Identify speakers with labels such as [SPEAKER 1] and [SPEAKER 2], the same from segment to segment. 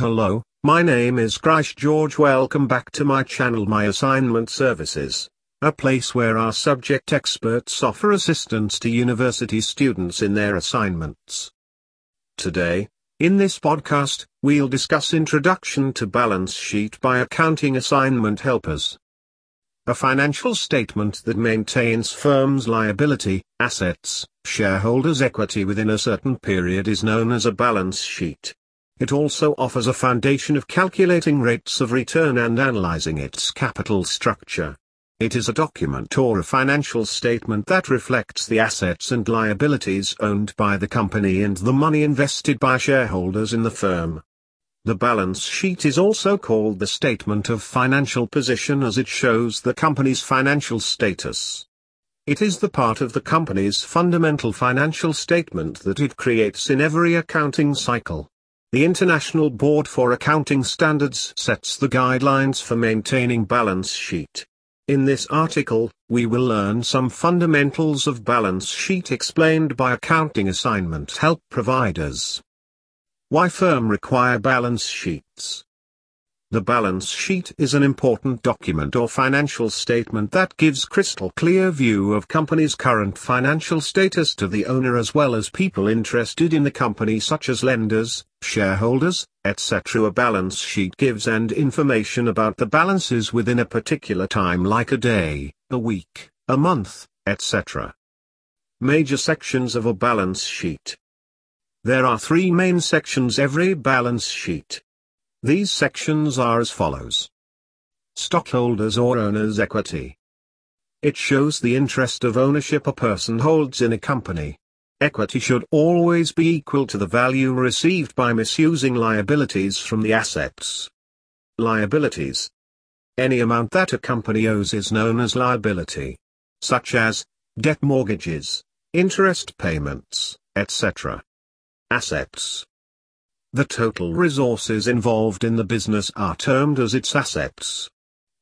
[SPEAKER 1] Hello, my name is Christ George welcome back to my channel My Assignment Services, a place where our subject experts offer assistance to university students in their assignments. Today, in this podcast, we'll discuss Introduction to Balance Sheet by Accounting Assignment Helpers. A financial statement that maintains firm's liability, assets, shareholders' equity within a certain period is known as a balance sheet. It also offers a foundation of calculating rates of return and analyzing its capital structure. It is a document or a financial statement that reflects the assets and liabilities owned by the company and the money invested by shareholders in the firm. The balance sheet is also called the statement of financial position as it shows the company's financial status. It is the part of the company's fundamental financial statement that it creates in every accounting cycle. The International Board for Accounting Standards sets the guidelines for maintaining balance sheet. In this article, we will learn some fundamentals of balance sheet explained by accounting assignment help providers. Why firm require balance sheets? The balance sheet is an important document or financial statement that gives crystal clear view of company's current financial status to the owner as well as people interested in the company such as lenders, shareholders, etc. A balance sheet gives and information about the balances within a particular time like a day, a week, a month, etc. Major sections of a balance sheet. There are three main sections every balance sheet. These sections are as follows. Stockholders or owner's equity. It shows the interest of ownership a person holds in a company. Equity should always be equal to the value received by misusing liabilities from the assets. Liabilities. Any amount that a company owes is known as liability. Such as, debt mortgages, interest payments, etc. Assets. The total resources involved in the business are termed as its assets.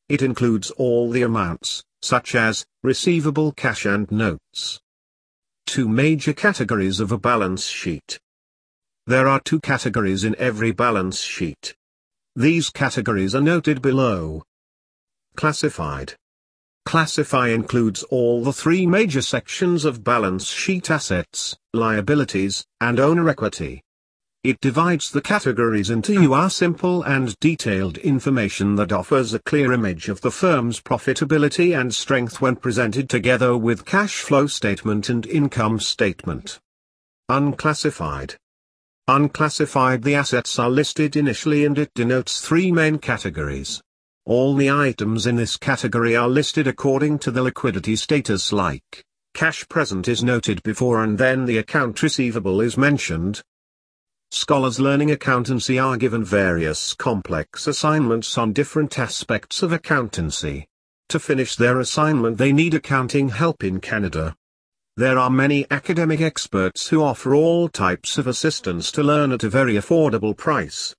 [SPEAKER 1] It includes all the amounts, such as, receivable cash and notes. Two major categories of a balance sheet. There are two categories in every balance sheet. These categories are noted below. Classified. Classify includes all the three major sections of balance sheet assets, liabilities, and owner equity. It divides the categories into UR simple and detailed information that offers a clear image of the firm's profitability and strength when presented together with cash flow statement and income statement. Unclassified. Unclassified The assets are listed initially and it denotes three main categories. All the items in this category are listed according to the liquidity status like, cash present is noted before and then the account receivable is mentioned, Scholars learning accountancy are given various complex assignments on different aspects of accountancy. To finish their assignment they need accounting help in Canada. There are many academic experts who offer all types of assistance to learn at a very affordable price.